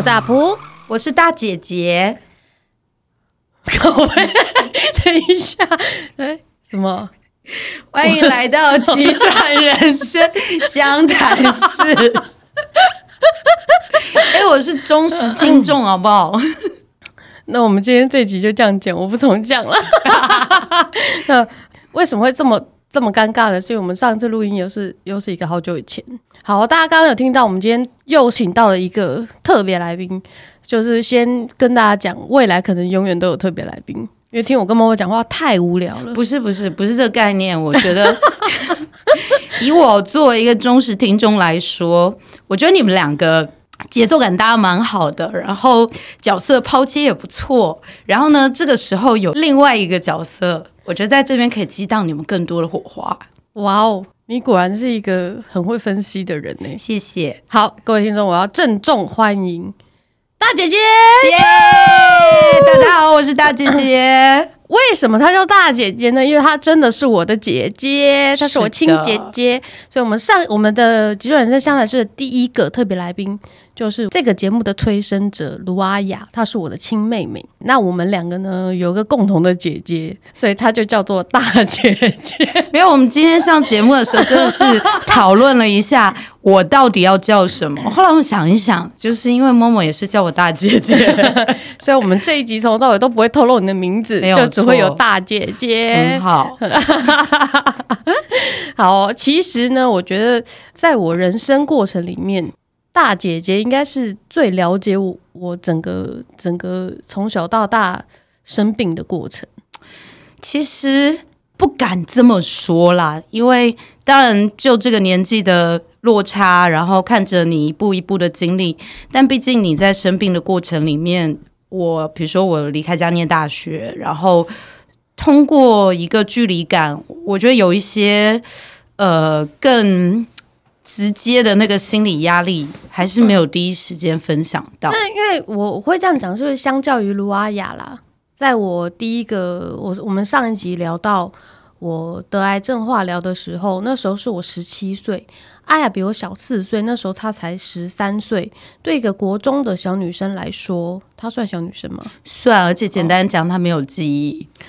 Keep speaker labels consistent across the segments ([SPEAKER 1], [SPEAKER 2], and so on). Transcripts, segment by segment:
[SPEAKER 1] 我是阿璞，
[SPEAKER 2] 我是大姐姐。
[SPEAKER 1] 等一下，哎，什么？
[SPEAKER 2] 欢迎来到机转人生湘潭市。哎，我是忠实听众，好不好？
[SPEAKER 1] 那我们今天这集就这样讲，我不重讲了。那为什么会这么这么尴尬的？所以我们上次录音又是又是一个好久以前。好，大家刚刚有听到，我们今天又请到了一个特别来宾，就是先跟大家讲，未来可能永远都有特别来宾，因为听我跟默默讲话太无聊了。
[SPEAKER 2] 不是不是不是这个概念，我觉得 以我作为一个忠实听众来说，我觉得你们两个。节奏感搭蛮好的，然后角色抛接也不错，然后呢，这个时候有另外一个角色，我觉得在这边可以激荡你们更多的火花。
[SPEAKER 1] 哇哦，你果然是一个很会分析的人呢，
[SPEAKER 2] 谢谢。
[SPEAKER 1] 好，各位听众，我要郑重欢迎大姐姐，
[SPEAKER 2] 耶！Yeah! 大家好，我是大姐姐。
[SPEAKER 1] 为什么她叫大姐姐呢？因为她真的是我的姐姐，她是我亲姐姐，所以我们上我们的《机转人生相谈室》的第一个特别来宾。就是这个节目的催生者卢阿雅，她是我的亲妹妹。那我们两个呢，有个共同的姐姐，所以她就叫做大姐姐。
[SPEAKER 2] 没有，我们今天上节目的时候真的是 讨论了一下，我到底要叫什么。后来我们想一想，就是因为默默也是叫我大姐姐，
[SPEAKER 1] 所以我们这一集从头到尾都不会透露你的名字，就只会有大姐姐。
[SPEAKER 2] 嗯、好，
[SPEAKER 1] 好。其实呢，我觉得在我人生过程里面。大姐姐应该是最了解我，我整个整个从小到大生病的过程。
[SPEAKER 2] 其实不敢这么说啦，因为当然就这个年纪的落差，然后看着你一步一步的经历，但毕竟你在生病的过程里面，我比如说我离开家念大学，然后通过一个距离感，我觉得有一些呃更。直接的那个心理压力还是没有第一时间分享到。
[SPEAKER 1] 那因为我会这样讲，就是相较于卢阿雅啦，在我第一个我我们上一集聊到我得癌症化疗的时候，那时候是我十七岁，阿雅比我小四岁，那时候她才十三岁。对一个国中的小女生来说，她算小女生吗？
[SPEAKER 2] 算，而且简单讲，她没有记忆。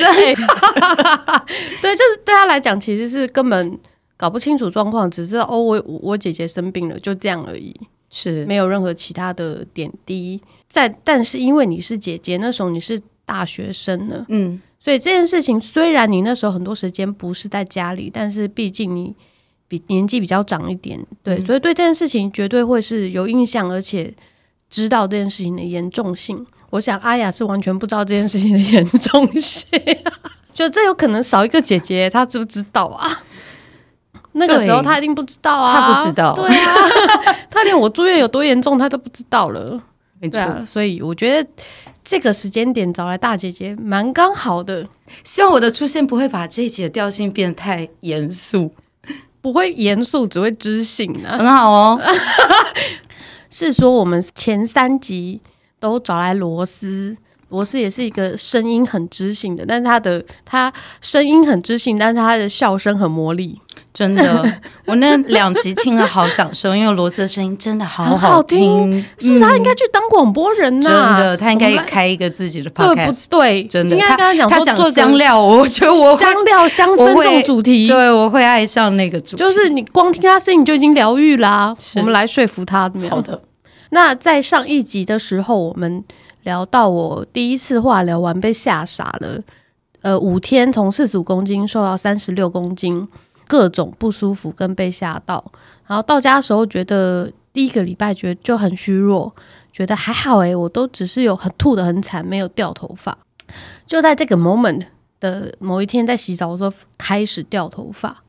[SPEAKER 1] 对，对，就是对她来讲，其实是根本。搞不清楚状况，只知道哦，我我姐姐生病了，就这样而已，
[SPEAKER 2] 是
[SPEAKER 1] 没有任何其他的点滴。在，但是因为你是姐姐，那时候你是大学生呢，嗯，所以这件事情虽然你那时候很多时间不是在家里，但是毕竟你比年纪比较长一点，对，嗯，所以对这件事情绝对会是有印象，而且知道这件事情的严重性。我想阿雅是完全不知道这件事情的严重性，就这有可能少一个姐姐，她知不知道啊？那个时候他一定不知道啊，
[SPEAKER 2] 他不知道，
[SPEAKER 1] 对啊，他连我住院有多严重他都不知道了，
[SPEAKER 2] 没错、啊。
[SPEAKER 1] 所以我觉得这个时间点找来大姐姐蛮刚好的。
[SPEAKER 2] 希望我的出现不会把这一集的调性变得太严肃，
[SPEAKER 1] 不会严肃，只会知性啊，
[SPEAKER 2] 很好哦。
[SPEAKER 1] 是说我们前三集都找来罗斯。罗斯也是一个声音很知性的，但是他的他声音很知性，但是他的笑声很魔力，
[SPEAKER 2] 真的。我那两集听了好享受，因为罗斯的声音真的好好
[SPEAKER 1] 听，是不是？他应该去当广播人呢、啊嗯？真的，
[SPEAKER 2] 他应该也开一个自己的 podcast，
[SPEAKER 1] 对不对？
[SPEAKER 2] 真的，
[SPEAKER 1] 应该跟他讲，
[SPEAKER 2] 他讲香料，我觉得我
[SPEAKER 1] 香料香氛这种主题，
[SPEAKER 2] 对，我会爱上那个主题。
[SPEAKER 1] 就是你光听他声音就已经疗愈啦。我们来说服他？
[SPEAKER 2] 好的。
[SPEAKER 1] 那在上一集的时候，我们。聊到我第一次化疗完被吓傻了，呃，五天从四十五公斤瘦到三十六公斤，各种不舒服跟被吓到，然后到家的时候觉得第一个礼拜觉得就很虚弱，觉得还好诶、欸，我都只是有很吐的很惨，没有掉头发。就在这个 moment 的某一天，在洗澡的时候开始掉头发。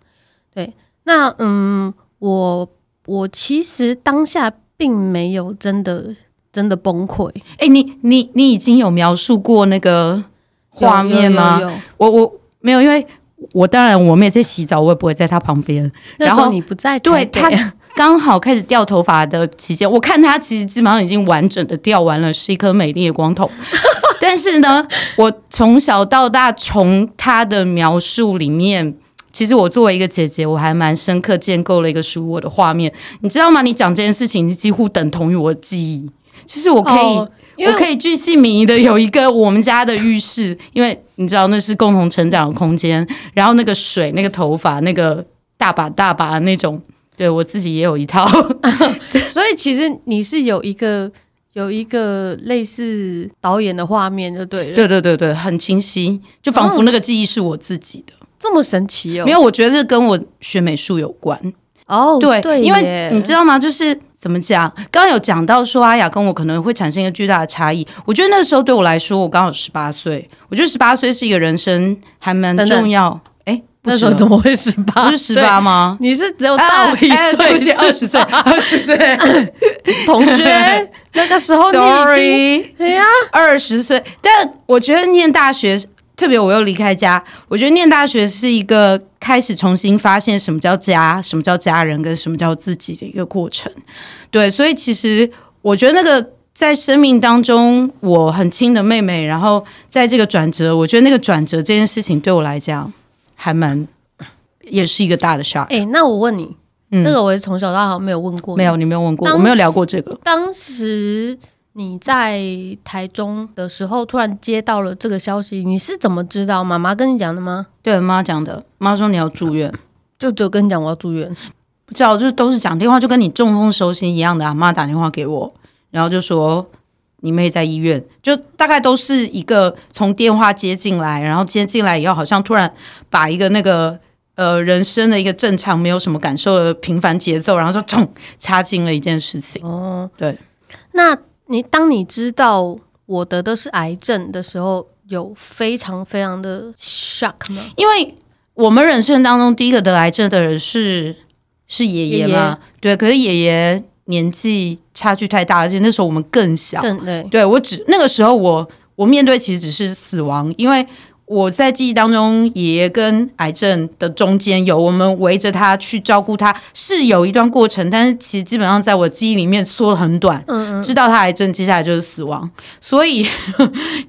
[SPEAKER 1] 对，那嗯，我我其实当下并没有真的。真的崩溃！
[SPEAKER 2] 哎、欸，你你你已经有描述过那个画面吗？有有有有我我没有，因为我当然我每次洗澡，我也不会在他旁边。然后
[SPEAKER 1] 你不在，
[SPEAKER 2] 对他刚好开始掉头发的期间，我看他其实基本上已经完整的掉完了，是一颗美丽的光头。但是呢，我从小到大从他的描述里面，其实我作为一个姐姐，我还蛮深刻建构了一个属于我的画面，你知道吗？你讲这件事情，你几乎等同于我的记忆，就是我可以，哦、我可以巨细靡遗的有一个我们家的浴室，因为你知道那是共同成长的空间，然后那个水、那个头发、那个大把大把的那种，对我自己也有一套，
[SPEAKER 1] 所以其实你是有一个。有一个类似导演的画面就对了，
[SPEAKER 2] 对对对对，很清晰，就仿佛那个记忆是我自己的，
[SPEAKER 1] 哦、这么神奇哦！
[SPEAKER 2] 没有，我觉得这跟我学美术有关
[SPEAKER 1] 哦。对
[SPEAKER 2] 对，因为你知道吗？就是怎么讲，刚刚有讲到说阿雅跟我可能会产生一个巨大的差异。我觉得那个时候对我来说，我刚好十八岁，我觉得十八岁是一个人生还蛮重要。
[SPEAKER 1] 那时候怎么会十八？
[SPEAKER 2] 不是十八吗？
[SPEAKER 1] 你是只有大我一
[SPEAKER 2] 岁，二十岁，二十岁
[SPEAKER 1] 同学。那个时候
[SPEAKER 2] ，sorry，对呀，二十岁。但我觉得念大学，特别我又离开家，我觉得念大学是一个开始重新发现什么叫家，什么叫家人，跟什么叫自己的一个过程。对，所以其实我觉得那个在生命当中我很亲的妹妹，然后在这个转折，我觉得那个转折这件事情对我来讲。还蛮，也是一个大的 shock。
[SPEAKER 1] 哎、欸，那我问你，嗯、这个我是从小到大没有问过，
[SPEAKER 2] 没有，你没有问过，我没有聊过这个。
[SPEAKER 1] 当时你在台中的时候，突然接到了这个消息，你是怎么知道？妈妈跟你讲的吗？
[SPEAKER 2] 对，妈讲的。妈说你要住院，
[SPEAKER 1] 就只有跟你讲我要住院，
[SPEAKER 2] 不知道，就是都是讲电话，就跟你中风收心一样的。啊妈打电话给我，然后就说。你妹在医院，就大概都是一个从电话接进来，然后接进来以后，好像突然把一个那个呃人生的一个正常没有什么感受的平凡节奏，然后就冲插进了一件事情。哦，对。
[SPEAKER 1] 那你当你知道我得的是癌症的时候，有非常非常的 shock 吗？
[SPEAKER 2] 因为我们人生当中第一个得癌症的人是是爷爷嘛？对，可是爷爷。年纪差距太大，而且那时候我们更小。
[SPEAKER 1] 对，
[SPEAKER 2] 对我只那个时候我我面对其实只是死亡，因为我在记忆当中，爷爷跟癌症的中间有我们围着他去照顾他，是有一段过程，但是其实基本上在我记忆里面缩得很短。嗯嗯，知道他癌症，接下来就是死亡，所以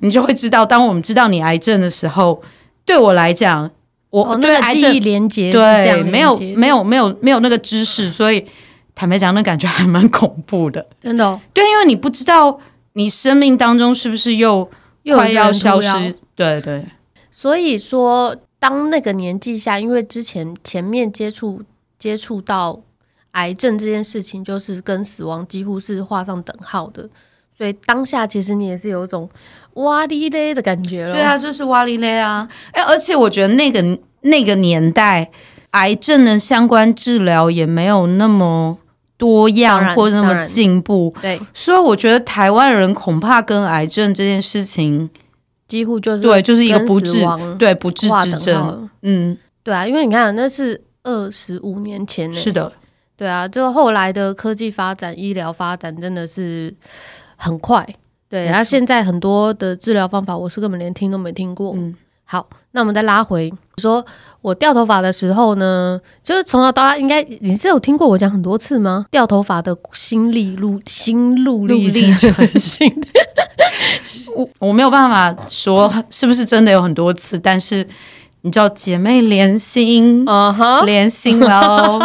[SPEAKER 2] 你就会知道，当我们知道你癌症的时候，对我来讲，我对癌症
[SPEAKER 1] 连接
[SPEAKER 2] 对没有没有没有没有那个知识，所以。坦白讲，那感觉还蛮恐怖的，
[SPEAKER 1] 真的、哦。
[SPEAKER 2] 对，因为你不知道你生命当中是不是又快要消失。对对。
[SPEAKER 1] 所以说，当那个年纪下，因为之前前面接触接触到癌症这件事情，就是跟死亡几乎是画上等号的，所以当下其实你也是有一种哇哩嘞的感觉了。
[SPEAKER 2] 对啊，就是哇哩嘞啊！哎，而且我觉得那个那个年代，癌症的相关治疗也没有那么。多样或者那么进步，
[SPEAKER 1] 对，
[SPEAKER 2] 所以我觉得台湾人恐怕跟癌症这件事情
[SPEAKER 1] 几乎就是
[SPEAKER 2] 对，就是一个不治对不治之症。嗯，
[SPEAKER 1] 对啊，因为你看那是二十五年前，
[SPEAKER 2] 是的，
[SPEAKER 1] 对啊，就后来的科技发展、医疗发展真的是很快，对，然后现在很多的治疗方法，我是根本连听都没听过。嗯，好。那我们再拉回，说我掉头发的时候呢，就是从小到大，应该你是有听过我讲很多次吗？掉头发的心历路心路历程，
[SPEAKER 2] 我我没有办法说是不是真的有很多次，但是你知道姐妹连心，嗯哼，连心了，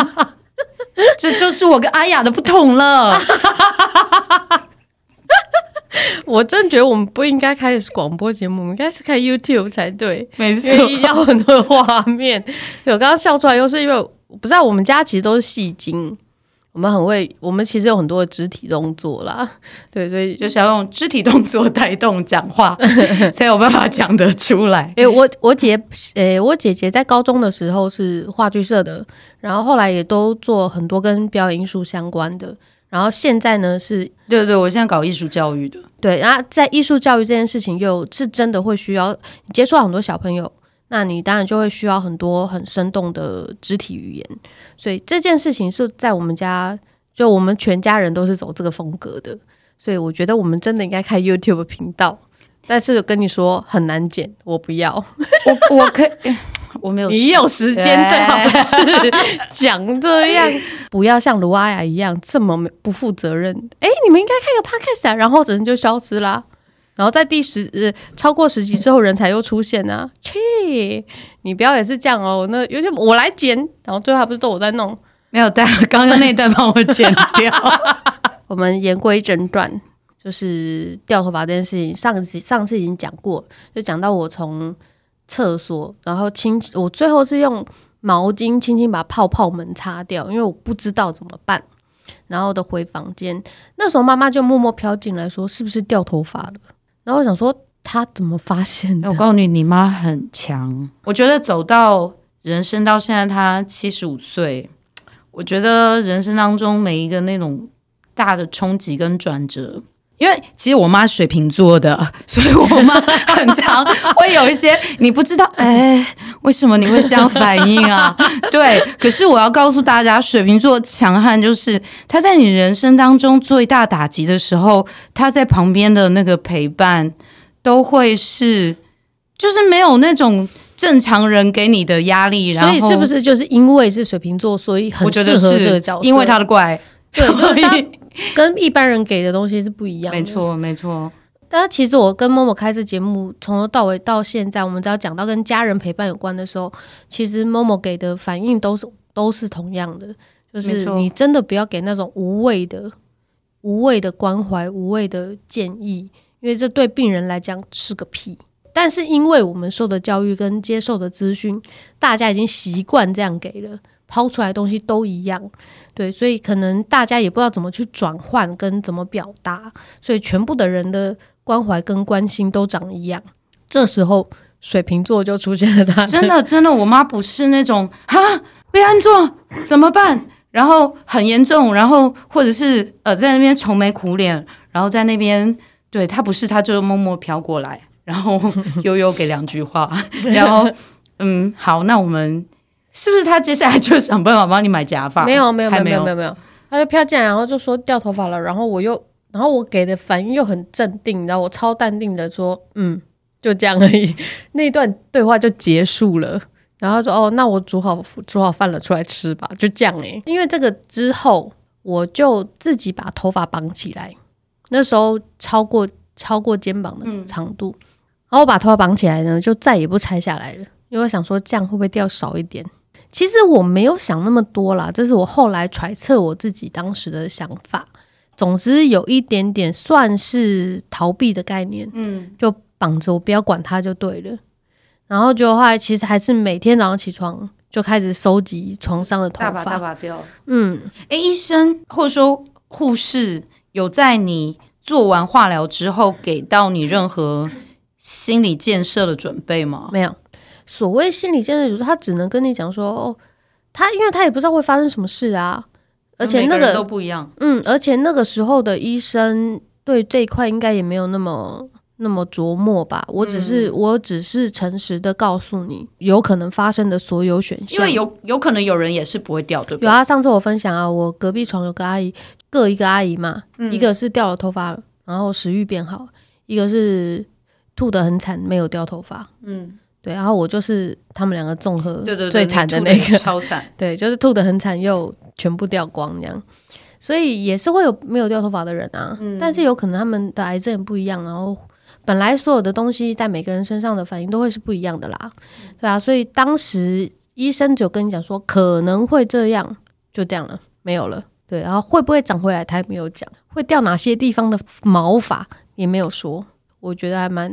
[SPEAKER 2] 这就是我跟阿雅的不同了。
[SPEAKER 1] 我真觉得我们不应该开始广播节目，我们应该是开 YouTube 才对。
[SPEAKER 2] 没错，
[SPEAKER 1] 要很多画面。我刚刚笑出来，又是因为不知道我们家其实都是戏精，我们很会，我们其实有很多的肢体动作啦。对，所以
[SPEAKER 2] 就是要用肢体动作带动讲话，才有办法讲得出来。
[SPEAKER 1] 诶，我我姐，诶，我姐姐在高中的时候是话剧社的，然后后来也都做很多跟表演艺术相关的。然后现在呢是，
[SPEAKER 2] 对对，我现在搞艺术教育的，
[SPEAKER 1] 对。然后在艺术教育这件事情，又是真的会需要你接触到很多小朋友，那你当然就会需要很多很生动的肢体语言。所以这件事情是在我们家，就我们全家人都是走这个风格的。所以我觉得我们真的应该开 YouTube 频道，但是跟你说很难剪，我不要，
[SPEAKER 2] 我我可以。我没有，
[SPEAKER 1] 你有时间最好是讲这样，不要像卢阿雅一样这么不负责任。哎、欸，你们应该开个 podcast 啊，然后人就消失啦。然后在第十呃超过十集之后，人才又出现啊！切，你不要也是这样哦。那有点我来剪，然后最后还不是都我在弄？
[SPEAKER 2] 没有，但刚刚那段帮我剪掉。
[SPEAKER 1] 我们言归正传，就是掉头发这件事情，上次上次已经讲过，就讲到我从厕所，然后轻我最后是用毛巾轻轻把泡泡门擦掉，因为我不知道怎么办。然后的回房间，那时候妈妈就默默飘进来说：“是不是掉头发了？”然后我想说，他怎么发现的？
[SPEAKER 2] 我告诉你，你妈很强。我觉得走到人生到现在，她七十五岁，我觉得人生当中每一个那种大的冲击跟转折。因为其实我妈水瓶座的，所以我妈很常会有一些你不知道，哎，为什么你会这样反应啊？对，可是我要告诉大家，水瓶座强悍就是他在你人生当中最大打击的时候，他在旁边的那个陪伴都会是，就是没有那种正常人给你的压力。然后，
[SPEAKER 1] 所以是不是就是因为是水瓶座，所以很适合这个角色？
[SPEAKER 2] 因为他的怪，
[SPEAKER 1] 对，就是 跟一般人给的东西是不一样的，
[SPEAKER 2] 没错没错。
[SPEAKER 1] 但其实我跟 Momo 开这节目，从头到尾到现在，我们只要讲到跟家人陪伴有关的时候，其实 Momo 给的反应都是都是同样的，就是你真的不要给那种无谓的、无谓的关怀、无谓的建议，因为这对病人来讲是个屁。但是因为我们受的教育跟接受的资讯，大家已经习惯这样给了。抛出来的东西都一样，对，所以可能大家也不知道怎么去转换跟怎么表达，所以全部的人的关怀跟关心都长一样。这时候水瓶座就出现了他，
[SPEAKER 2] 真的真的，我妈不是那种哈被安坐怎么办，然后很严重，然后或者是呃在那边愁眉苦脸，然后在那边对她不是，她就默默飘过来，然后 悠悠给两句话，然后嗯好，那我们。是不是他接下来就想办法帮你买假发？
[SPEAKER 1] 没有没有没有没有没有没有，他就飘进来，然后就说掉头发了，然后我又，然后我给的反应又很镇定，你知道我超淡定的说，嗯，就这样而已，那段对话就结束了。然后他说，哦，那我煮好煮好饭了，出来吃吧，就这样诶。因为这个之后，我就自己把头发绑起来，那时候超过超过肩膀的长度，嗯、然后我把头发绑起来呢，就再也不拆下来了，因为我想说这样会不会掉少一点。其实我没有想那么多啦，这是我后来揣测我自己当时的想法。总之有一点点算是逃避的概念，嗯，就绑着我不要管它就对了。然后就后来其实还是每天早上起床就开始收集床上的头发，大把
[SPEAKER 2] 大把掉。嗯，诶，医生或者说护士有在你做完化疗之后给到你任何心理建设的准备吗？
[SPEAKER 1] 没有。所谓心理建设，就是他只能跟你讲说，哦，他因为他也不知道会发生什么事啊，而且那个
[SPEAKER 2] 都不一样，
[SPEAKER 1] 嗯，而且那个时候的医生对这一块应该也没有那么那么琢磨吧。我只是、嗯、我只是诚实的告诉你，有可能发生的所有选项，
[SPEAKER 2] 因为有有可能有人也是不会掉，对不对？
[SPEAKER 1] 有啊，上次我分享啊，我隔壁床有个阿姨，各一个阿姨嘛，嗯、一个是掉了头发，然后食欲变好，一个是吐得很惨，没有掉头发，嗯。对，然后我就是他们两个综合最惨的那个，
[SPEAKER 2] 超惨。
[SPEAKER 1] 对，就是吐的很惨，又全部掉光那样，所以也是会有没有掉头发的人啊。嗯，但是有可能他们的癌症也不一样，然后本来所有的东西在每个人身上的反应都会是不一样的啦。对啊，所以当时医生就跟你讲说可能会这样，就这样了，没有了。对，然后会不会长回来，他也没有讲，会掉哪些地方的毛发也没有说。我觉得还蛮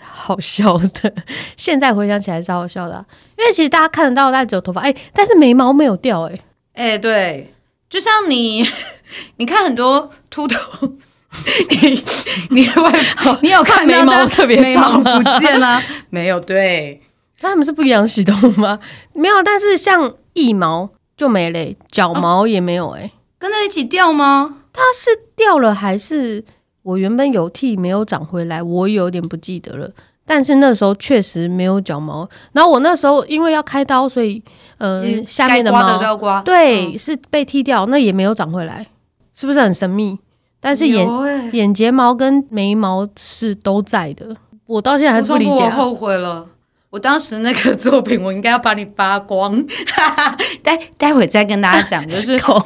[SPEAKER 1] 好笑的，现在回想起来是好笑的，啊，因为其实大家看得到，大家只有头发，哎，但是眉毛没有掉，欸，哎，
[SPEAKER 2] 哎，对，就像你，你看很多秃头，你你会，你有看眉毛特别长不见啊？没有，对，
[SPEAKER 1] 他们是不一样系统吗？没有，但是像腋毛就没了，脚毛也没有，哎，
[SPEAKER 2] 跟在一起掉吗？
[SPEAKER 1] 它是掉了还是？我原本有剃，没有长回来，我有点不记得了。但是那时候确实没有脚毛。然后我那时候因为要开刀，所以呃，下面的毛对、嗯、是被剃掉，那也没有长回来，是不是很神秘？但是眼、欸、眼睫毛跟眉毛是都在的。我到现在还是不理解，我
[SPEAKER 2] 后悔了。我当时那个作品，我应该要把你扒光。待待会再跟大家讲，就是我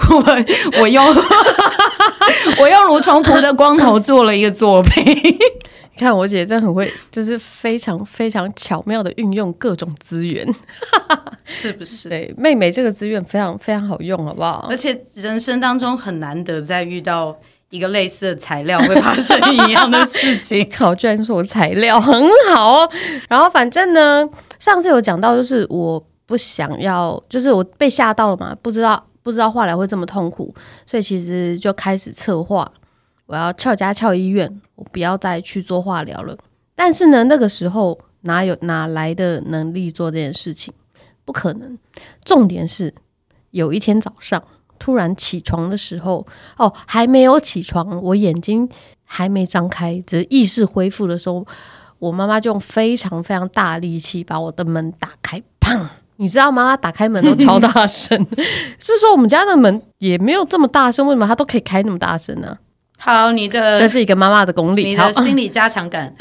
[SPEAKER 2] 我用 我用卢崇璞的光头做了一个作品。
[SPEAKER 1] 你看我姐真的很会，就是非常非常巧妙的运用各种资源，
[SPEAKER 2] 是不是？
[SPEAKER 1] 对，妹妹这个资源非常非常好用，好不好？
[SPEAKER 2] 而且人生当中很难得再遇到一个类似的材料会发生一样的事情。
[SPEAKER 1] 考居然说我材料很好哦，然后反正呢，上次有讲到，就是我不想要，就是我被吓到了嘛，不知道不知道化疗会这么痛苦，所以其实就开始策划。我要翘家翘医院，我不要再去做化疗了。但是呢，那个时候哪有哪来的能力做这件事情？不可能。重点是有一天早上突然起床的时候，哦，还没有起床，我眼睛还没张开，只是意识恢复的时候，我妈妈就用非常非常大力气把我的门打开，砰！你知道妈妈打开门都 超大声，是说我们家的门也没有这么大声，为什么她都可以开那么大声呢？
[SPEAKER 2] 好，你的
[SPEAKER 1] 这是一个妈妈的功力，
[SPEAKER 2] 你的心理加强感，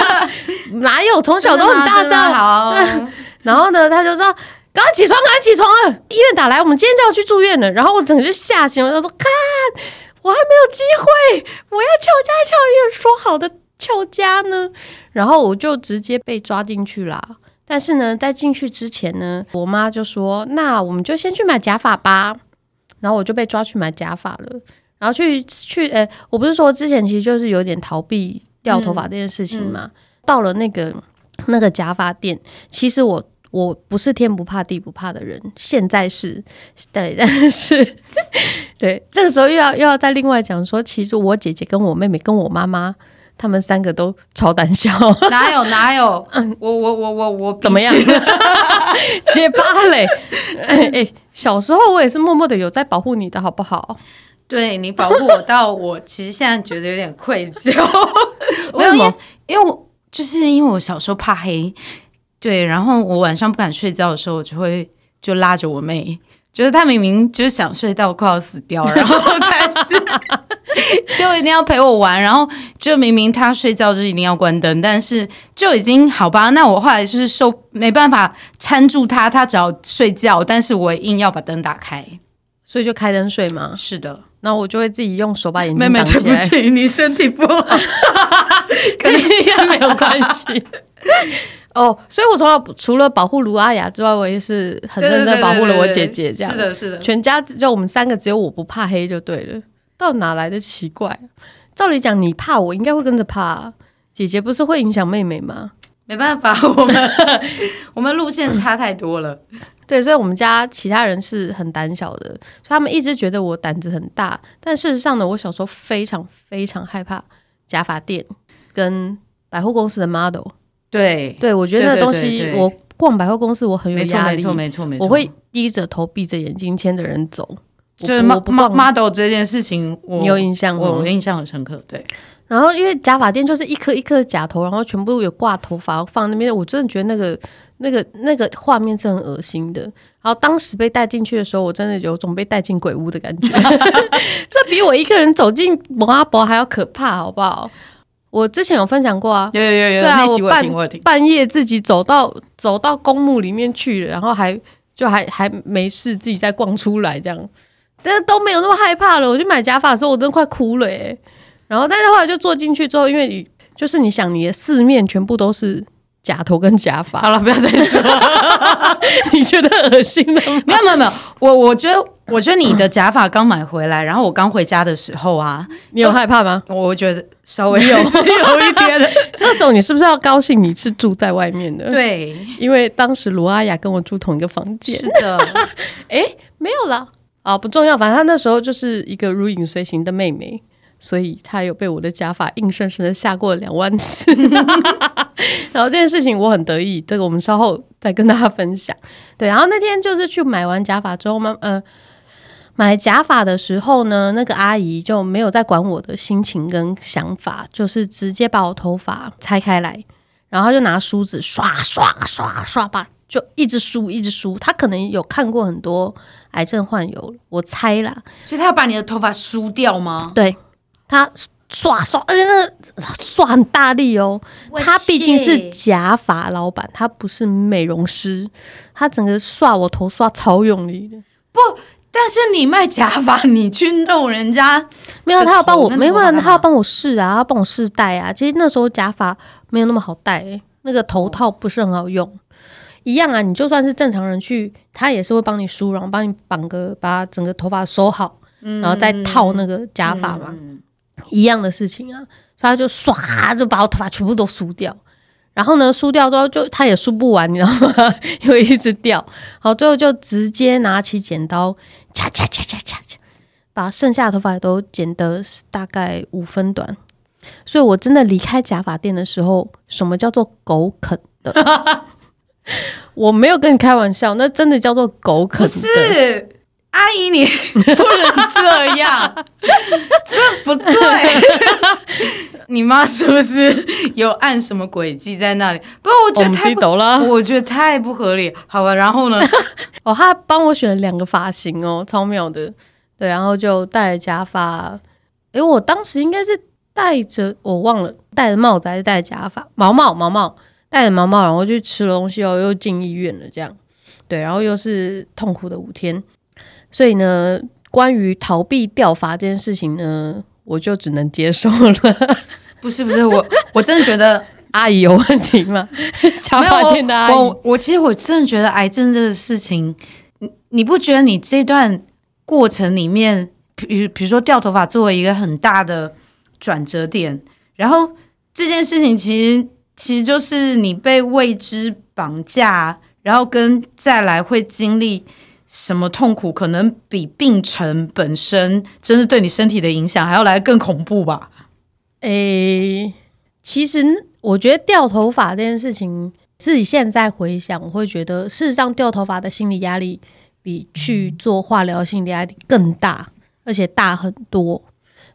[SPEAKER 1] 哪有从小都很大声？
[SPEAKER 2] 好，
[SPEAKER 1] 然后呢，他就说：“赶快起床，赶快起床了！医院打来，我们今天就要去住院了。”然后我整个就吓醒了，他说：“看，我还没有机会，我要翘家翘院，说好的翘家呢。”然后我就直接被抓进去了。但是呢，在进去之前呢，我妈就说：“那我们就先去买假发吧。”然后我就被抓去买假发了。然后去去，诶，我不是说之前其实就是有点逃避掉头发这件事情嘛。嗯嗯、到了那个那个假发店，其实我我不是天不怕地不怕的人，现在是对，但是对这个时候又要又要再另外讲说，其实我姐姐跟我妹妹跟我妈妈，他们三个都超胆小。
[SPEAKER 2] 哪有哪有？嗯，我我我我我
[SPEAKER 1] 怎么样？结巴嘞！哎哎，小时候我也是默默的有在保护你的，好不好？
[SPEAKER 2] 对你保护我到我，其实现在觉得有点愧疚。为什么？因为我就是因为我小时候怕黑，对，然后我晚上不敢睡觉的时候，我就会就拉着我妹，觉得她明明就是想睡到快要死掉，然后但是 就一定要陪我玩，然后就明明他睡觉就一定要关灯，但是就已经好吧。那我后来就是受没办法搀住他，他只要睡觉，但是我硬要把灯打开，
[SPEAKER 1] 所以就开灯睡嘛。
[SPEAKER 2] 是的。
[SPEAKER 1] 那我就会自己用手把眼睛。
[SPEAKER 2] 妹妹，对不起，你身体不好，
[SPEAKER 1] 跟你应该没有关系。哦，所以我从小除了保护卢阿雅之外，我也是很认真保护了我姐姐。这样
[SPEAKER 2] 是的，是的，
[SPEAKER 1] 全家就我们三个，只有我不怕黑就对了。到哪来的奇怪？照理讲，你怕我，应该会跟着怕。姐姐不是会影响妹妹吗？
[SPEAKER 2] 没办法，我们我们路线差太多了。
[SPEAKER 1] 对，所以我们家其他人是很胆小的，所以他们一直觉得我胆子很大。但事实上呢，我小时候非常非常害怕假发店跟百货公司的 model。
[SPEAKER 2] 对，
[SPEAKER 1] 对我觉得那东西，我逛百货公司我很有压力，
[SPEAKER 2] 没错没错没错，
[SPEAKER 1] 我会低着头闭着眼睛牵着人走。
[SPEAKER 2] 就是 model 这件事情，
[SPEAKER 1] 你有印象吗？
[SPEAKER 2] 我印象很深刻。对。
[SPEAKER 1] 然后因为假发店就是一颗一颗的假头，然后全部有挂头发放那边，我真的觉得那个。那个那个画面是很恶心的，然后当时被带进去的时候，我真的有种被带进鬼屋的感觉，这比我一个人走进蒙阿伯还要可怕，好不好？我之前有分享过啊，
[SPEAKER 2] 有有有有，
[SPEAKER 1] 对啊，我半半夜自己走到走到公墓里面去了，然后还就还还没事，自己再逛出来，这样真的都没有那么害怕了。我去买假发的时候，我真的快哭了诶。然后但是后来就坐进去之后，因为你就是你想你的四面全部都是。假头跟假发，
[SPEAKER 2] 好了，不要再说。
[SPEAKER 1] 你觉得恶心吗？
[SPEAKER 2] 没有没有没有，我我觉得我觉得你的假发刚买回来，然后我刚回家的时候啊，
[SPEAKER 1] 你有害怕吗？
[SPEAKER 2] 我觉得稍微有 有一点了。
[SPEAKER 1] 这时候你是不是要高兴？你是住在外面的？
[SPEAKER 2] 对，
[SPEAKER 1] 因为当时罗阿雅跟我住同一个房间。
[SPEAKER 2] 是的，
[SPEAKER 1] 哎，没有了啊，不重要，反正她那时候就是一个如影随形的妹妹。所以她有被我的假发硬生生的吓过两万次，然后这件事情我很得意，这个我们稍后再跟大家分享。对，然后那天就是去买完假发之后嘛，呃，买假发的时候呢，那个阿姨就没有在管我的心情跟想法，就是直接把我头发拆开来，然后就拿梳子刷刷刷刷吧，就一直梳一直梳。她可能有看过很多癌症患有，我猜啦，
[SPEAKER 2] 所以她要把你的头发梳掉吗？
[SPEAKER 1] 对。她刷刷，而且那个刷很大力哦。他毕竟是假发老板，他不是美容师，他整个刷我头刷超用力的。
[SPEAKER 2] 不，但是你卖假发，你去弄人家，
[SPEAKER 1] 没有他要帮我，没有他要帮我试啊，他要帮我试戴啊。其实那时候假发没有那么好戴，欸，那个头套不是很好用。哦、一样啊，你就算是正常人去，他也是会帮你梳，然后帮你绑个，把整个头发收好，嗯、然后再套那个假发嘛，嗯、一样的事情啊。所以他就唰就把我头发全部都梳掉。然后呢，梳掉之后就他也梳不完，你知道吗？因为一直掉，好，最后就直接拿起剪刀，掐掐掐掐掐掐，把剩下的头发也都剪得大概五分短。所以我真的离开假发店的时候，什么叫做狗啃的？我没有跟你开玩笑，那真的叫做狗啃的。不
[SPEAKER 2] 是。阿姨，你 不能这样，这不对。你妈是不是有按什么诡计在那里？不，我觉得太不，我觉得太不合理。好吧，然后呢？
[SPEAKER 1] 哦，他帮我选了两个发型哦，超妙的。对，然后就戴着假发。诶，我当时应该是戴着，我忘了戴着帽子还是戴着假发？毛毛，毛毛，戴着毛毛，然后去吃了东西哦，又进医院了，这样。对，然后又是痛苦的五天。所以呢，关于逃避掉发这件事情呢，我就只能接受了。
[SPEAKER 2] 不是不是，我我真的觉得
[SPEAKER 1] 阿姨有问题吗？假发店的阿姨，
[SPEAKER 2] 我我其实我真的觉得癌症这个事情，你你不觉得你这段过程里面，比如比如说掉头发作为一个很大的转折点，然后这件事情其实其实就是你被未知绑架，然后跟再来会经历。什么痛苦可能比病程本身真的对你身体的影响还要来更恐怖吧？
[SPEAKER 1] 诶、其实我觉得掉头发这件事情，自己现在回想，我会觉得事实上掉头发的心理压力比去做化疗心理压力更大，而且大很多。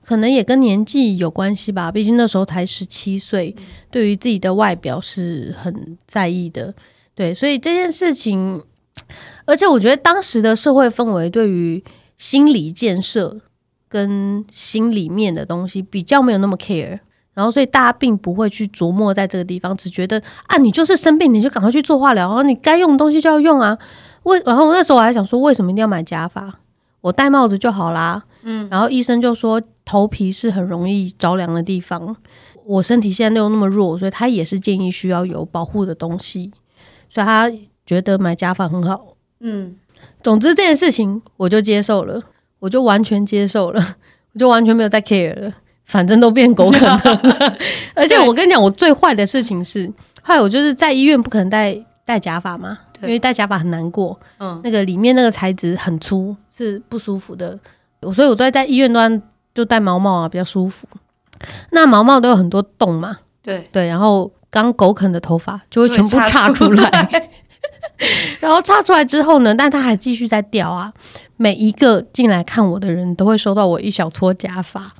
[SPEAKER 1] 可能也跟年纪有关系吧，毕竟那时候才十七岁，对于自己的外表是很在意的。对，所以这件事情。而且我觉得当时的社会氛围对于心理建设跟心里面的东西比较没有那么 care，然后所以大家并不会去琢磨在这个地方，只觉得啊，你就是生病，你就赶快去做化疗，然后你该用的东西就要用啊。为然后那时候我还想说，为什么一定要买假发？我戴帽子就好啦。嗯，然后医生就说头皮是很容易着凉的地方，我身体现在又那么弱，所以他也是建议需要有保护的东西，所以他觉得买假发很好。嗯，总之这件事情我就接受了，我就完全接受了，我就完全没有再 care 了，反正都变狗啃了。而且我跟你讲，我最坏的事情是，后来我就是在医院不可能戴戴假发嘛，因为戴假发很难过，嗯，那个里面那个材质很粗，是不舒服的，所以我都在在医院端就戴毛毛啊，比较舒服。那毛毛都有很多洞嘛，对对，然后刚狗啃的头发就会全部插出来。然后插出来之后呢，但他还继续在掉啊。每一个进来看我的人都会收到我一小撮假发，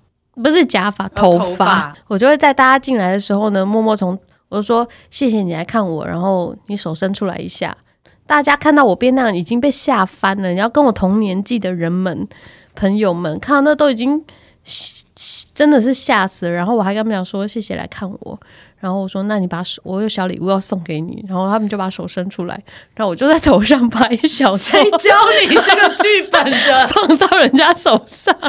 [SPEAKER 1] 不是假发，头发。头发我就会在大家进来的时候呢，默默从我就说谢谢你来看我，然后你手伸出来一下。大家看到我变那样已经被吓翻了。你要跟我同年纪的人们、朋友们看到那都已经真的是吓死了。然后我还跟他们讲说谢谢来看我。然后我说：“那你把手，我有小礼物要送给你。”然后他们就把手伸出来，然后我就在头上把一小撮。
[SPEAKER 2] 谁教你这个剧本的？
[SPEAKER 1] 放到人家手上，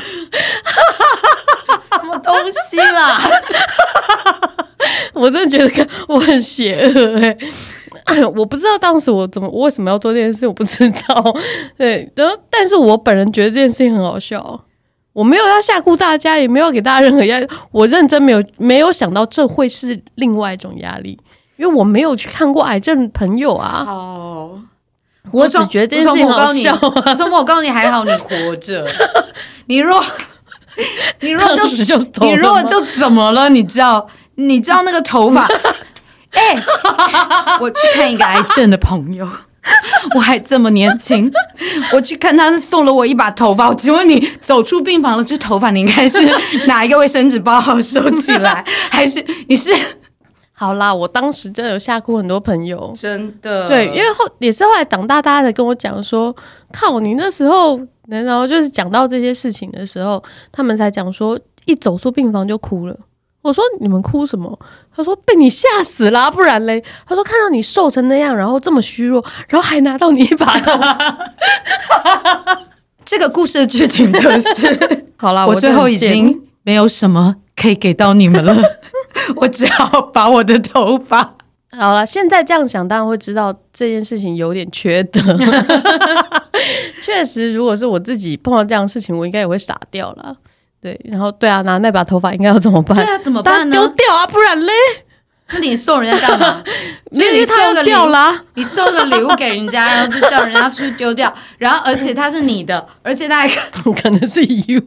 [SPEAKER 2] 什么东西啦？
[SPEAKER 1] 我真的觉得我很邪恶哎！我不知道当时我怎么，我为什么要做这件事，我不知道。对，然后但是我本人觉得这件事情很好笑。我没有要吓唬大家，也没有给大家任何压力。我认真没有没有想到这会是另外一种压力，因为我没有去看过癌症朋友啊。
[SPEAKER 2] 好，
[SPEAKER 1] 我只觉得这件事情好笑。
[SPEAKER 2] 我说我告诉你，还好你活着。你若你若就，就你若就怎么了？你知道？你知道那个头发？哎、欸，我去看一个癌症的朋友。我还这么年轻，我去看他送了我一把头发。请问你走出病房了，这头发你应该是哪一个卫生纸包好收起来，还是你是？
[SPEAKER 1] 好啦，我当时真的有吓哭很多朋友，
[SPEAKER 2] 真的。
[SPEAKER 1] 对，因为后也是后来长大，大家才跟我讲说，靠你那时候，然后就是讲到这些事情的时候，他们才讲说，一走出病房就哭了。我说你们哭什么？他说被你吓死了，不然嘞？他说看到你瘦成那样，然后这么虚弱，然后还拿到你一把刀，
[SPEAKER 2] 这个故事的剧情就是，
[SPEAKER 1] 好了，
[SPEAKER 2] 我最后已经没有什么可以给到你们了，我只好把我的头发。
[SPEAKER 1] 好了，现在这样想，当然会知道这件事情有点缺德。确实，如果是我自己碰到这样的事情，我应该也会傻掉了。对，然后对啊，拿那把头发应该要怎么办？
[SPEAKER 2] 对啊，怎么办呢？
[SPEAKER 1] 丢掉啊，不然嘞？
[SPEAKER 2] 那你送人家干嘛？
[SPEAKER 1] 因为他要掉了，
[SPEAKER 2] 你送个礼物给人家，然后就叫人家去丢掉，然后而且它是你的，而且他还
[SPEAKER 1] 可能是 you，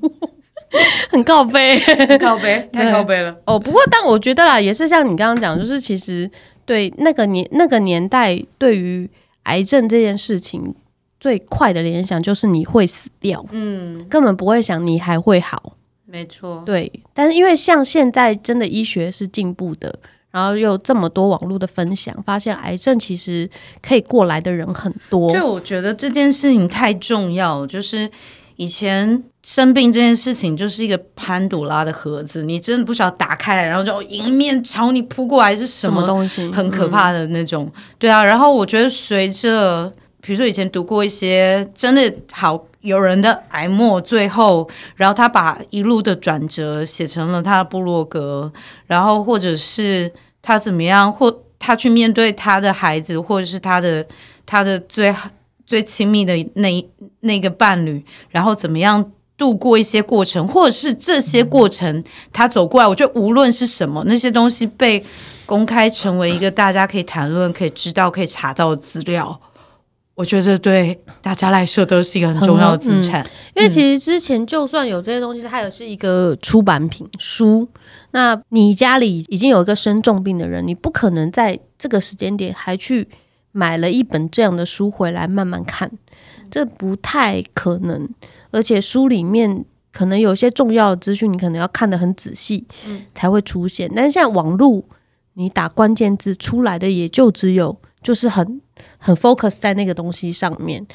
[SPEAKER 1] 很靠北，
[SPEAKER 2] 很靠北，太靠背了。
[SPEAKER 1] 哦，不过但我觉得啦，也是像你刚刚讲，就是其实对那个年那个年代，对于癌症这件事情。最快的联想就是你会死掉，嗯，根本不会想你还会好，
[SPEAKER 2] 没错，
[SPEAKER 1] 对。但是因为像现在真的医学是进步的，然后又这么多网络的分享，发现癌症其实可以过来的人很多。
[SPEAKER 2] 就我觉得这件事情太重要，就是以前生病这件事情就是一个潘朵拉的盒子，你真的不晓得打开来，然后就迎面朝你扑过来是什么，东西，很可怕的那种。嗯、对啊，然后我觉得随着。比如说以前读过一些真的好有人的癌末，最后，然后他把一路的转折写成了他的部落格，然后或者是他怎么样，或他去面对他的孩子，或者是他的他的最最亲密的那那个伴侣，然后怎么样度过一些过程，或者是这些过程他走过来，我觉得无论是什么，那些东西被公开成为一个大家可以谈论、可以知道、可以查到的资料。我觉得对大家来说都是一个很重要的资产，嗯，
[SPEAKER 1] 因为其实之前就算有这些东西，它也是一个出版品书。那你家里已经有一个生重病的人，你不可能在这个时间点还去买了一本这样的书回来慢慢看，这不太可能。而且书里面可能有些重要的资讯，你可能要看得很仔细，才会出现。但是像网络，你打关键字出来的也就只有就是很。很 focus 在那个东西上面，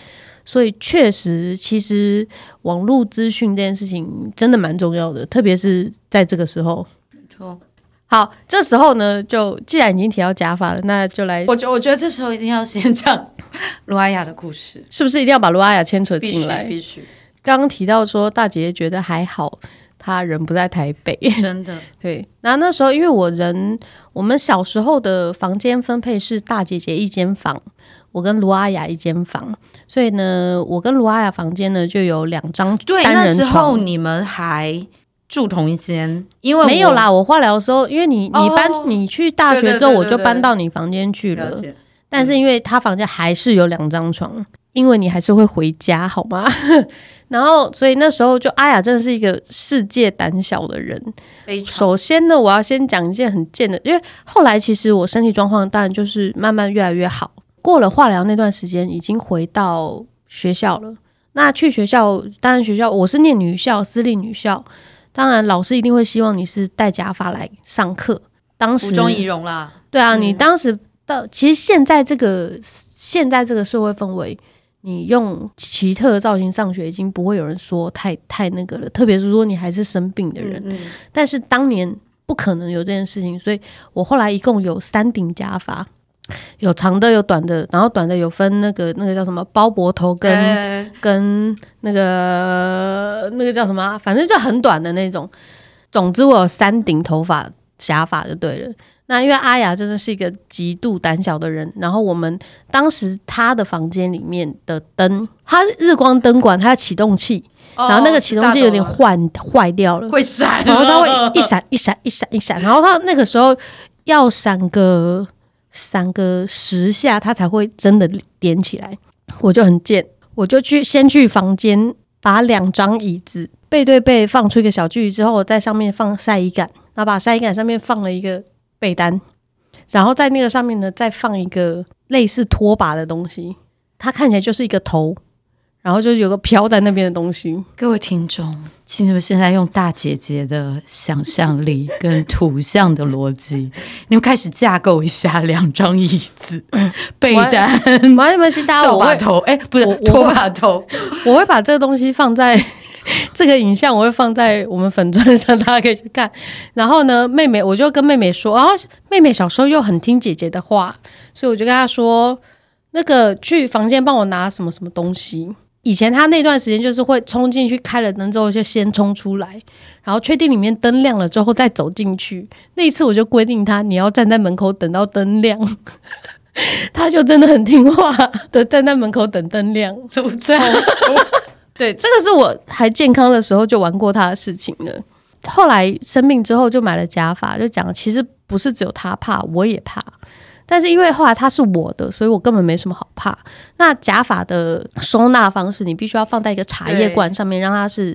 [SPEAKER 1] 所以确实，其实网络资讯这件事情真的蛮重要的，特别是在这个时候。
[SPEAKER 2] 没错。
[SPEAKER 1] 好，这时候呢，就既然已经提到假发了，那就来。
[SPEAKER 2] 我觉我觉得这时候一定要先讲卢阿雅的故事，
[SPEAKER 1] 是不是一定要把卢阿雅牵扯进来？
[SPEAKER 2] 必须。
[SPEAKER 1] 刚刚提到说，大姐姐觉得还好。他人不在台北，
[SPEAKER 2] 真的
[SPEAKER 1] 对。那那时候，因为我人，我们小时候的房间分配是大姐姐一间房，我跟卢阿雅一间房，所以呢，我跟卢阿雅房间呢就有两张单人床。对，那时候
[SPEAKER 2] 你们还住同一间，因为
[SPEAKER 1] 没有啦。我化疗的时候，因为你你搬、哦、你去大学之后，我就搬到你房间去了。但是因为他房间还是有两张床，因为你还是会回家，好吗？然后，所以那时候就阿雅真的是一个世界胆小的人。首先呢，我要先讲一件很贱的，因为后来其实我身体状况当然就是慢慢越来越好。过了化疗那段时间，已经回到学校了。那去学校，当然学校我是念女校，私立女校，当然老师一定会希望你是戴假发来上课。当时服
[SPEAKER 2] 装仪容啦，
[SPEAKER 1] 对啊，嗯、你当时到其实现在这个现在这个社会氛围。你用奇特的造型上学，已经不会有人说太太那个了。特别是说你还是生病的人，嗯嗯，但是当年不可能有这件事情，所以我后来一共有三顶假发，有长的，有短的，然后短的有分那个那个叫什么包脖头跟、欸、跟那个那个叫什么，反正就很短的那种。总之我有三顶头发假发就对了。那因为阿雅真的是一个极度胆小的人，然后我们当时她的房间里面的灯，他日光灯管，它启动器，哦、然后那个启动器有点坏坏掉了，
[SPEAKER 2] 会闪，
[SPEAKER 1] 然后它会一闪一闪一闪一闪，然后它那个时候要闪个闪个十下，它才会真的点起来。我就很贱，我就去先去房间把两张椅子背对背放出一个小距离之后，我在上面放晒衣杆，然后把晒衣杆上面放了一个。被单，然后在那个上面呢，再放一个类似拖把的东西，它看起来就是一个头，然后就有个飘在那边的东西。
[SPEAKER 2] 各位听众，请你们现在用大姐姐的想象力跟图像的逻辑，你们开始架构一下两张椅子、被单、
[SPEAKER 1] 没关系，
[SPEAKER 2] 扫把头，哎，不是拖把头，
[SPEAKER 1] 我会把这个东西放在。这个影像我会放在我们粉钻上，大家可以去看。然后呢，妹妹我就跟妹妹说，然后妹妹小时候又很听姐姐的话，所以我就跟她说，那个去房间帮我拿什么什么东西。以前她那段时间就是会冲进去开了灯之后就先冲出来，然后确定里面灯亮了之后再走进去。那一次我就规定她，你要站在门口等到灯亮，他就真的很听话的站在门口等灯亮。对，这个是我还健康的时候就玩过他的事情了。后来生病之后就买了假发，就讲其实不是只有他怕，我也怕。但是因为后来它是我的，所以我根本没什么好怕。那假发的收纳方式，你必须要放在一个茶叶罐上面，让它是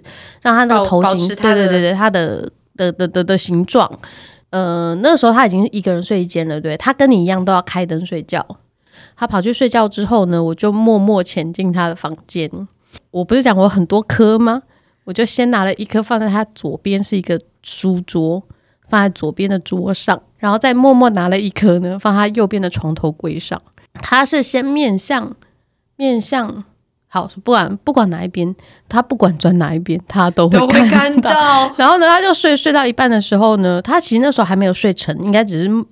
[SPEAKER 1] 让它那个头型，对对对对，它的的的的的形状。呃，那个时候他已经一个人睡一间了，对，他跟你一样都要开灯睡觉。他跑去睡觉之后呢，我就默默潜进他的房间。我不是讲过很多颗吗？我就先拿了一颗放在他左边，是一个书桌。放在左边的桌上，然后再默默拿了一颗呢，放他右边的床头柜上。他是先面向面向，好，不管不管哪一边，他不管转哪一边，他都会看到。看到。然后呢，他就睡睡到一半的时候呢，他其实那时候还没有睡成，应该只是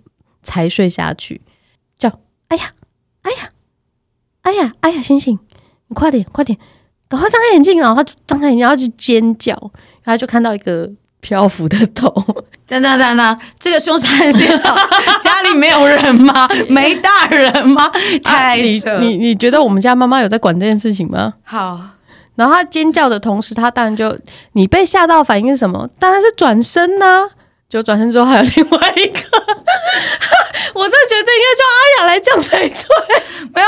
[SPEAKER 1] 才睡下去，叫哎呀，哎呀，哎呀，哎呀，醒醒，你快点快点，赶快张开眼睛，然后他就张开眼睛，然后就尖叫，然后他就看到一个。漂浮的头，
[SPEAKER 2] 等等等等，这个凶杀案现场家里没有人吗？没大人吗？太扯！
[SPEAKER 1] 啊、你你，你觉得我们家妈妈有在管这件事情吗？
[SPEAKER 2] 好，
[SPEAKER 1] 然后他尖叫的同时，他当然就你被吓到反应是什么？当然是转身呐、啊。就转身之后还有另外一个，我真的觉得这应该叫阿雅来讲才对。
[SPEAKER 2] 没有，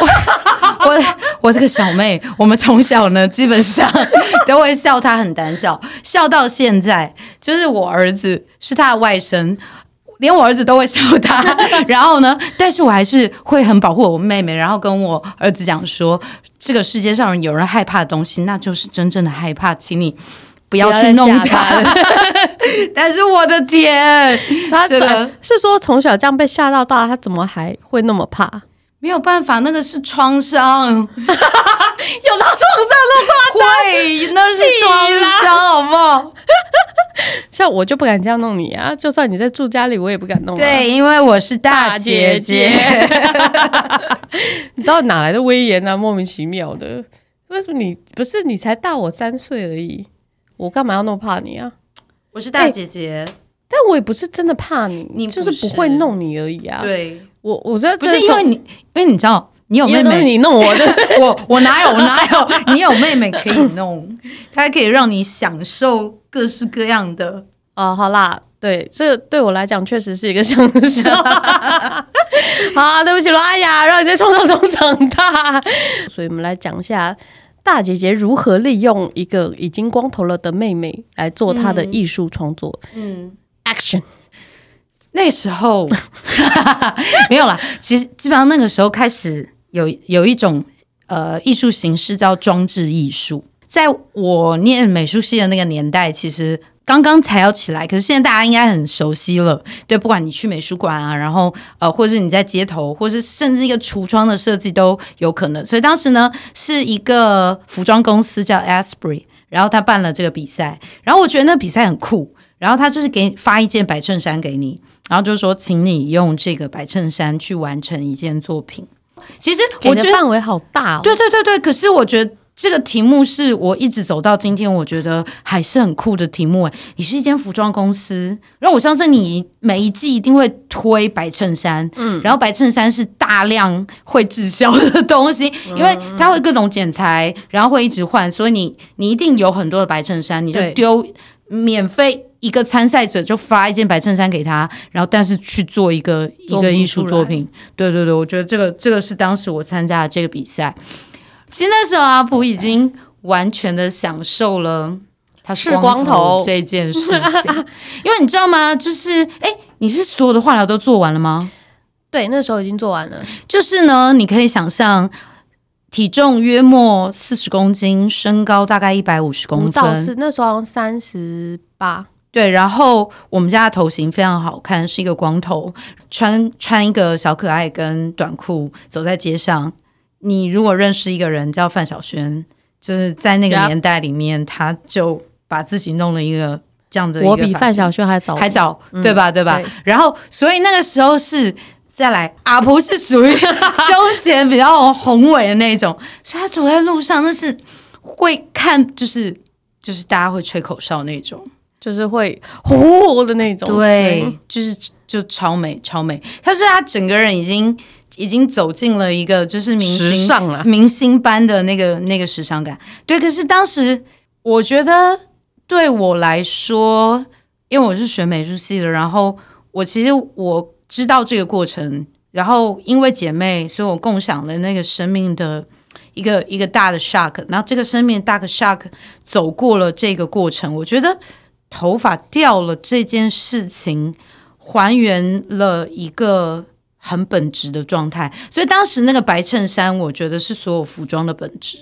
[SPEAKER 2] 我我，我这个小妹，我们从小呢基本上 都会笑她很胆小，笑到现在，就是我儿子是她的外甥，连我儿子都会笑他。然后呢，但是我还是会很保护我妹妹，然后跟我儿子讲说，这个世界上有人害怕的东西，那就是真正的害怕，请你。不要去弄他，但是我的天，
[SPEAKER 1] 他这个是说从小这样被吓到大，他怎么还会那么怕？
[SPEAKER 2] 没有办法，那个是创伤，有到
[SPEAKER 1] 创伤的夸张，
[SPEAKER 2] 对，那是创伤，好不好？
[SPEAKER 1] 像我就不敢这样弄你啊，就算你在住家里，我也不敢弄。
[SPEAKER 2] 对，因为我是大姐姐，
[SPEAKER 1] 你知道哪来的威严啊？莫名其妙的，为什么你不是你才大我三岁而已？我干嘛要那么怕你啊？
[SPEAKER 2] 我是大姐姐，欸、
[SPEAKER 1] 但我也不是真的怕你，你就是不会弄你而已啊。
[SPEAKER 2] 对，
[SPEAKER 1] 我我觉得
[SPEAKER 2] 不是因为你，因为你知道你有妹妹，
[SPEAKER 1] 你弄我的，
[SPEAKER 2] 我我哪有我哪有？你有妹妹可以弄，她可以让你享受各式各样的。
[SPEAKER 1] 哦，好啦，对，这对我来讲确实是一个享受。好，对不起罗阿雅，让你在创伤中长大。所以我们来讲一下。大姐姐如何利用一个已经光头了的妹妹来做她的艺术创作？嗯，Action。
[SPEAKER 2] 那时候 没有啦，其实基本上那个时候开始有有一种呃艺术形式叫装置艺术。在我念美术系的那个年代，其实。刚刚才要起来，可是现在大家应该很熟悉了，对，不管你去美术馆啊，然后呃，或者是你在街头，或者是甚至一个橱窗的设计都有可能。所以当时呢，是一个服装公司叫 Asprey，然后他办了这个比赛，然后我觉得那比赛很酷，然后他就是给你发一件白衬衫给你，然后就说请你用这个白衬衫去完成一件作品。其实我觉得
[SPEAKER 1] 范围好大哦，
[SPEAKER 2] 对对对对，可是我觉得。这个题目是我一直走到今天，我觉得还是很酷的题目。哎你是一间服装公司，然后我相信你每一季一定会推白衬衫，嗯，然后白衬衫是大量会滞销的东西，因为它会各种剪裁，然后会一直换，所以你你一定有很多的白衬衫，你就丢免费一个参赛者就发一件白衬衫给他，然后但是去做一个一个艺术作品。对对对，我觉得这个这个是当时我参加的这个比赛。其实那时候阿普已经完全的享受了他是光头这件事情，因为你知道吗？就是哎，你是所有的化疗都做完了吗？
[SPEAKER 1] 对，那时候已经做完了。
[SPEAKER 2] 就是呢，你可以想象，体重约莫四十公斤，身高大概一百五十公分，
[SPEAKER 1] 是那时候三十八。
[SPEAKER 2] 对，然后我们家的头型非常好看，是一个光头，穿穿一个小可爱跟短裤，走在街上。你如果认识一个人叫范晓萱，就是在那个年代里面，他就把自己弄了一个这样的一个。
[SPEAKER 1] 我比范晓萱还早，
[SPEAKER 2] 还早，对吧？对吧？对。然后，所以那个时候是再来，阿婆是属于 胸前比较宏伟的那种，所以他走在路上那是会看，就是就是大家会吹口哨那种，
[SPEAKER 1] 就是会呼的那种。
[SPEAKER 2] 对，对就是就超美超美。他说他整个人已经已经走进了一个就是明星
[SPEAKER 1] 了，
[SPEAKER 2] 明星般的那个那个时尚感。对，可是当时我觉得对我来说，因为我是学美术系的，然后我其实我。知道这个过程，然后因为姐妹，所以我共享了那个生命的一个一个大的 shock。然后这个生命的大的 shock 走过了这个过程，我觉得头发掉了这件事情还原了一个很本质的状态。所以当时那个白衬衫，我觉得是所有服装的本质。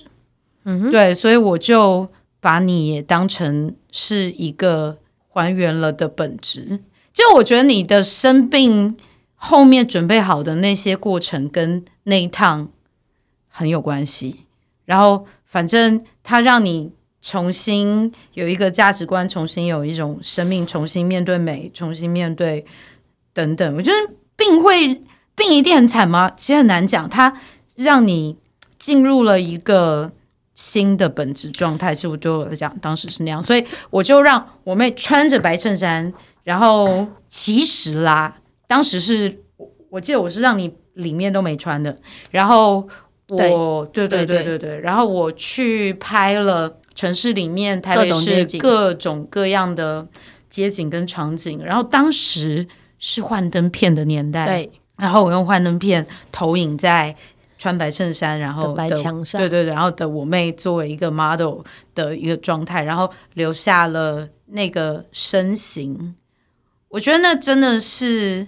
[SPEAKER 2] 嗯哼，对，所以我就把你也当成是一个还原了的本质。就我觉得你的生病后面准备好的那些过程跟那一趟很有关系，然后反正它让你重新有一个价值观，重新有一种生命，重新面对美，重新面对等等。我觉得病会病一定很惨吗？其实很难讲。它让你进入了一个新的本质状态，其实我对我来讲当时是那样，所以我就让我妹穿着白衬衫。然后其实啦，当时是我我记得我是让你里面都没穿的，然后我对，对对对对对，然后我去拍了城市里面台北市各种各样的街景跟场景，然后当时是幻灯片的年代，对，然后我用幻灯片投影在穿白衬衫，然后的
[SPEAKER 1] 白墙上，
[SPEAKER 2] 对对对，然后的我妹作为一个 model 的一个状态，然后留下了那个身形。我觉得那真的是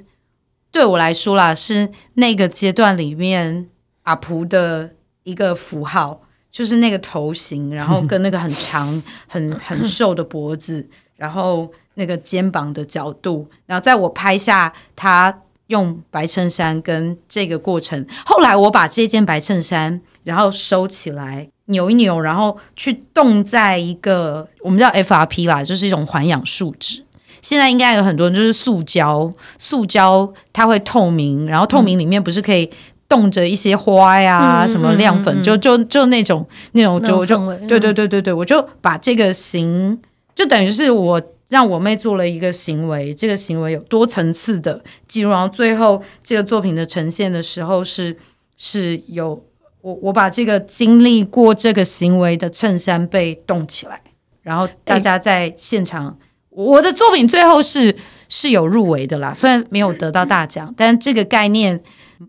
[SPEAKER 2] 对我来说啦，是那个阶段里面阿蒲的一个符号，就是那个头型，然后跟那个很长、很很瘦的脖子，然后那个肩膀的角度，然后在我拍下他用白衬衫跟这个过程，后来我把这件白衬衫然后收起来扭一扭，然后去冻在一个我们叫 FRP 啦，就是一种环氧树脂。现在应该有很多人就是塑胶，塑胶它会透明，然后透明里面不是可以冻着一些花呀，嗯、什么亮粉，嗯嗯、就就就那种那种就就对对对对对，我就把这个型，就等于是我让我妹做了一个行为，这个行为有多层次的记录，然后最后这个作品的呈现的时候是是有我我把这个经历过这个行为的衬衫被冻起来，然后大家在现场。我的作品最后是是有入围的啦，虽然没有得到大奖，但这个概念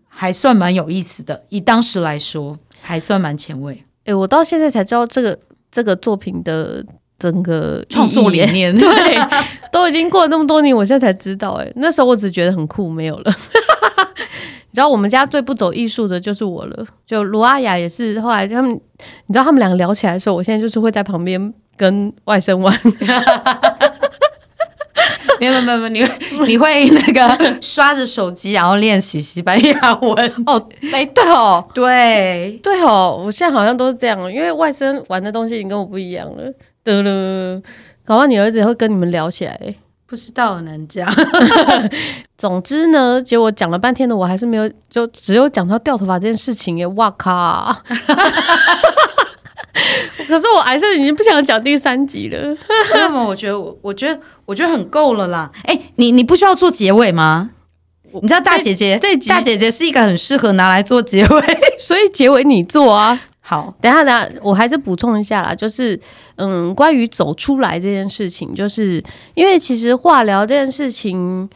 [SPEAKER 2] 还算蛮有意思的。以当时来说，还算蛮前卫。
[SPEAKER 1] 哎、欸，我到现在才知道这个这个作品的整个
[SPEAKER 2] 创作理念，
[SPEAKER 1] 对，都已经过了那么多年，我现在才知道、欸。哎，那时候我只觉得很酷，没有了。你知道我们家最不走艺术的就是我了。就罗阿雅也是，后来他们，你知道他们两个聊起来的时候，我现在就是会在旁边跟外甥玩。
[SPEAKER 2] 没有没有没有，你你会那个刷着手机，然后练习西班牙文
[SPEAKER 1] 哦？哎，对哦，
[SPEAKER 2] 对
[SPEAKER 1] 对哦，我现在好像都是这样，因为外甥玩的东西已经跟我不一样了。得了，搞到你儿子也会跟你们聊起来，
[SPEAKER 2] 不知道很难讲。
[SPEAKER 1] 总之呢，结果讲了半天的，我还是没有，就只有讲到掉头发这件事情耶！哇靠！可是我还是已经不想讲第三集了。
[SPEAKER 2] 那么我觉得我，我觉得，我觉得很够了啦。哎、欸，你你不需要做结尾吗？你知道大姐姐，这大姐姐是一个很适合拿来做结尾，
[SPEAKER 1] 所以结尾你做啊。
[SPEAKER 2] 好，
[SPEAKER 1] 等下等下，我还是补充一下啦，就是嗯，关于走出来这件事情，就是因为其实化疗这件事情。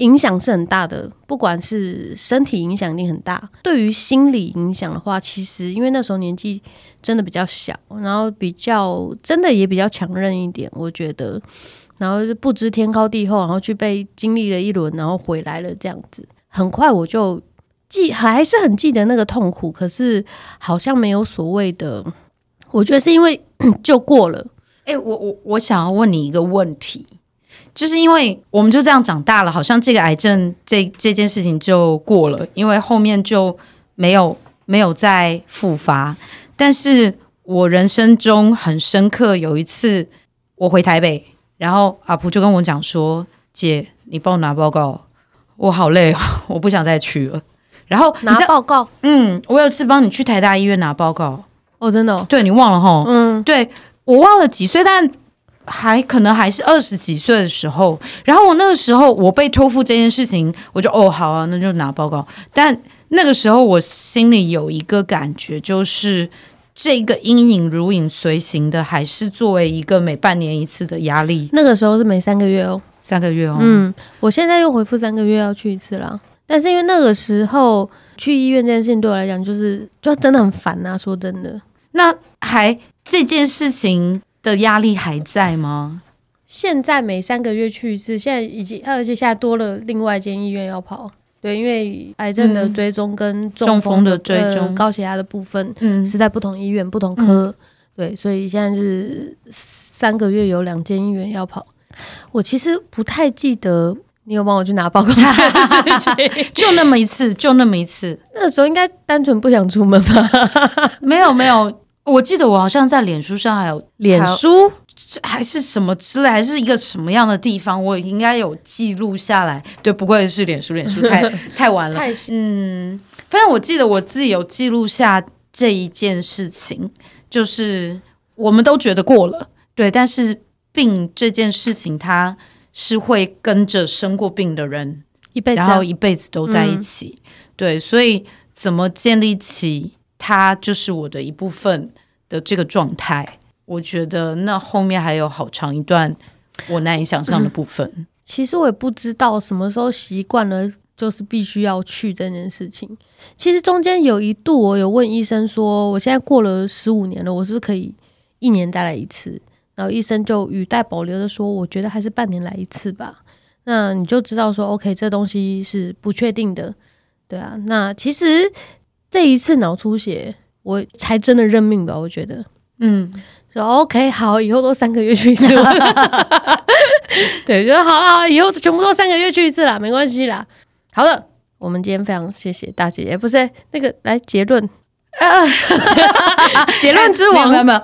[SPEAKER 1] 影响是很大的，不管是身体影响一定很大。对于心理影响的话，其实因为那时候年纪真的比较小，然后比较真的也比较强韧一点，我觉得。然后是不知天高地厚，然后去被经历了一轮，然后回来了这样子。很快我就记，还是很记得那个痛苦，可是好像没有所谓的。我觉得是因为 就过了。
[SPEAKER 2] 诶、欸，我我我想要问你一个问题。就是因为我们就这样长大了，好像这个癌症这这件事情就过了，因为后面就没有没有再复发。但是我人生中很深刻，有一次我回台北，然后阿婆就跟我讲说：“姐，你帮我拿报告。”我好累，我不想再去了。然后
[SPEAKER 1] 拿报告，
[SPEAKER 2] 嗯，我有次帮你去台大医院拿报告，
[SPEAKER 1] 哦，真的、哦，
[SPEAKER 2] 对你忘了哈，
[SPEAKER 1] 嗯，
[SPEAKER 2] 对我忘了几岁，但还可能还是二十几岁的时候。然后我那个时候我被托付这件事情，我就哦好啊，那就拿报告。但那个时候我心里有一个感觉，就是这个阴影如影随形的，还是作为一个每半年一次的压力。
[SPEAKER 1] 那个时候是每三个月哦，
[SPEAKER 2] 三个月哦，
[SPEAKER 1] 嗯，我现在又回复三个月要去一次了。但是因为那个时候去医院这件事情对我来讲，就是就真的很烦呐、啊。说真的，
[SPEAKER 2] 那还这件事情的压力还在吗？
[SPEAKER 1] 现在每三个月去一次，现在已经而且现在多了另外一间医院要跑。对，因为癌症的追踪跟中风的追踪、高血压的部分，嗯，是在不同医院、不同科。对，所以现在是三个月有两间医院要跑。我其实不太记得。你有帮我去拿报告？
[SPEAKER 2] 就那么一次，就那么一次。
[SPEAKER 1] 那时候应该单纯不想出门吧？
[SPEAKER 2] 没有没有，我记得我好像在脸书上还有
[SPEAKER 1] 脸书
[SPEAKER 2] 还是什么之类，还是一个什么样的地方，我应该有记录下来。对，不愧是脸书，脸书太 太晚了。嗯，反正我记得我自己有记录下这一件事情，就是我们都觉得过了，对，但是病这件事情它。是会跟着生过病的人
[SPEAKER 1] 一辈子，
[SPEAKER 2] 然后一辈子都在一起。嗯、对，所以怎么建立起他就是我的一部分的这个状态？我觉得那后面还有好长一段我难以想象的部分。
[SPEAKER 1] 嗯、其实我也不知道什么时候习惯了，就是必须要去这件事情。其实中间有一度，我有问医生说，我现在过了十五年了，我是不是可以一年再来一次？然后医生就语带保留的说：“我觉得还是半年来一次吧。”那你就知道说，OK，这东西是不确定的，对啊。那其实这一次脑出血，我才真的认命吧？我觉得，嗯，说 OK，好，以后都三个月去一次。对，就好了，以后全部都三个月去一次啦，没关系啦。好的，我们今天非常谢谢大姐姐，不是那个来结论，结论之王，
[SPEAKER 2] 没有没有。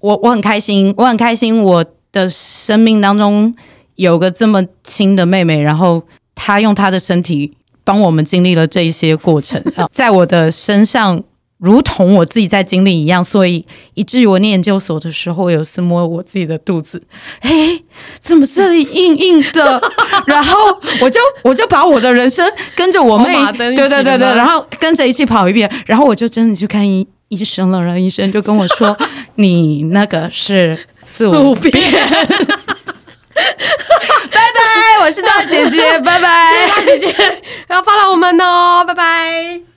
[SPEAKER 2] 我我很开心，我很开心，我的生命当中有个这么亲的妹妹，然后她用她的身体帮我们经历了这一些过程，在我的身上如同我自己在经历一样，所以以至于我念研究所的时候，我有次摸我自己的肚子，哎，怎么这里硬硬的？然后我就我就把我的人生跟着我妹，对对对对，然后跟着一起跑一遍，然后我就真的去看医医生了，然后医生就跟我说。你那个是
[SPEAKER 1] 宿便，
[SPEAKER 2] 拜拜，我是大姐姐，拜拜，
[SPEAKER 1] 大姐姐要 follow 我们哦，拜拜。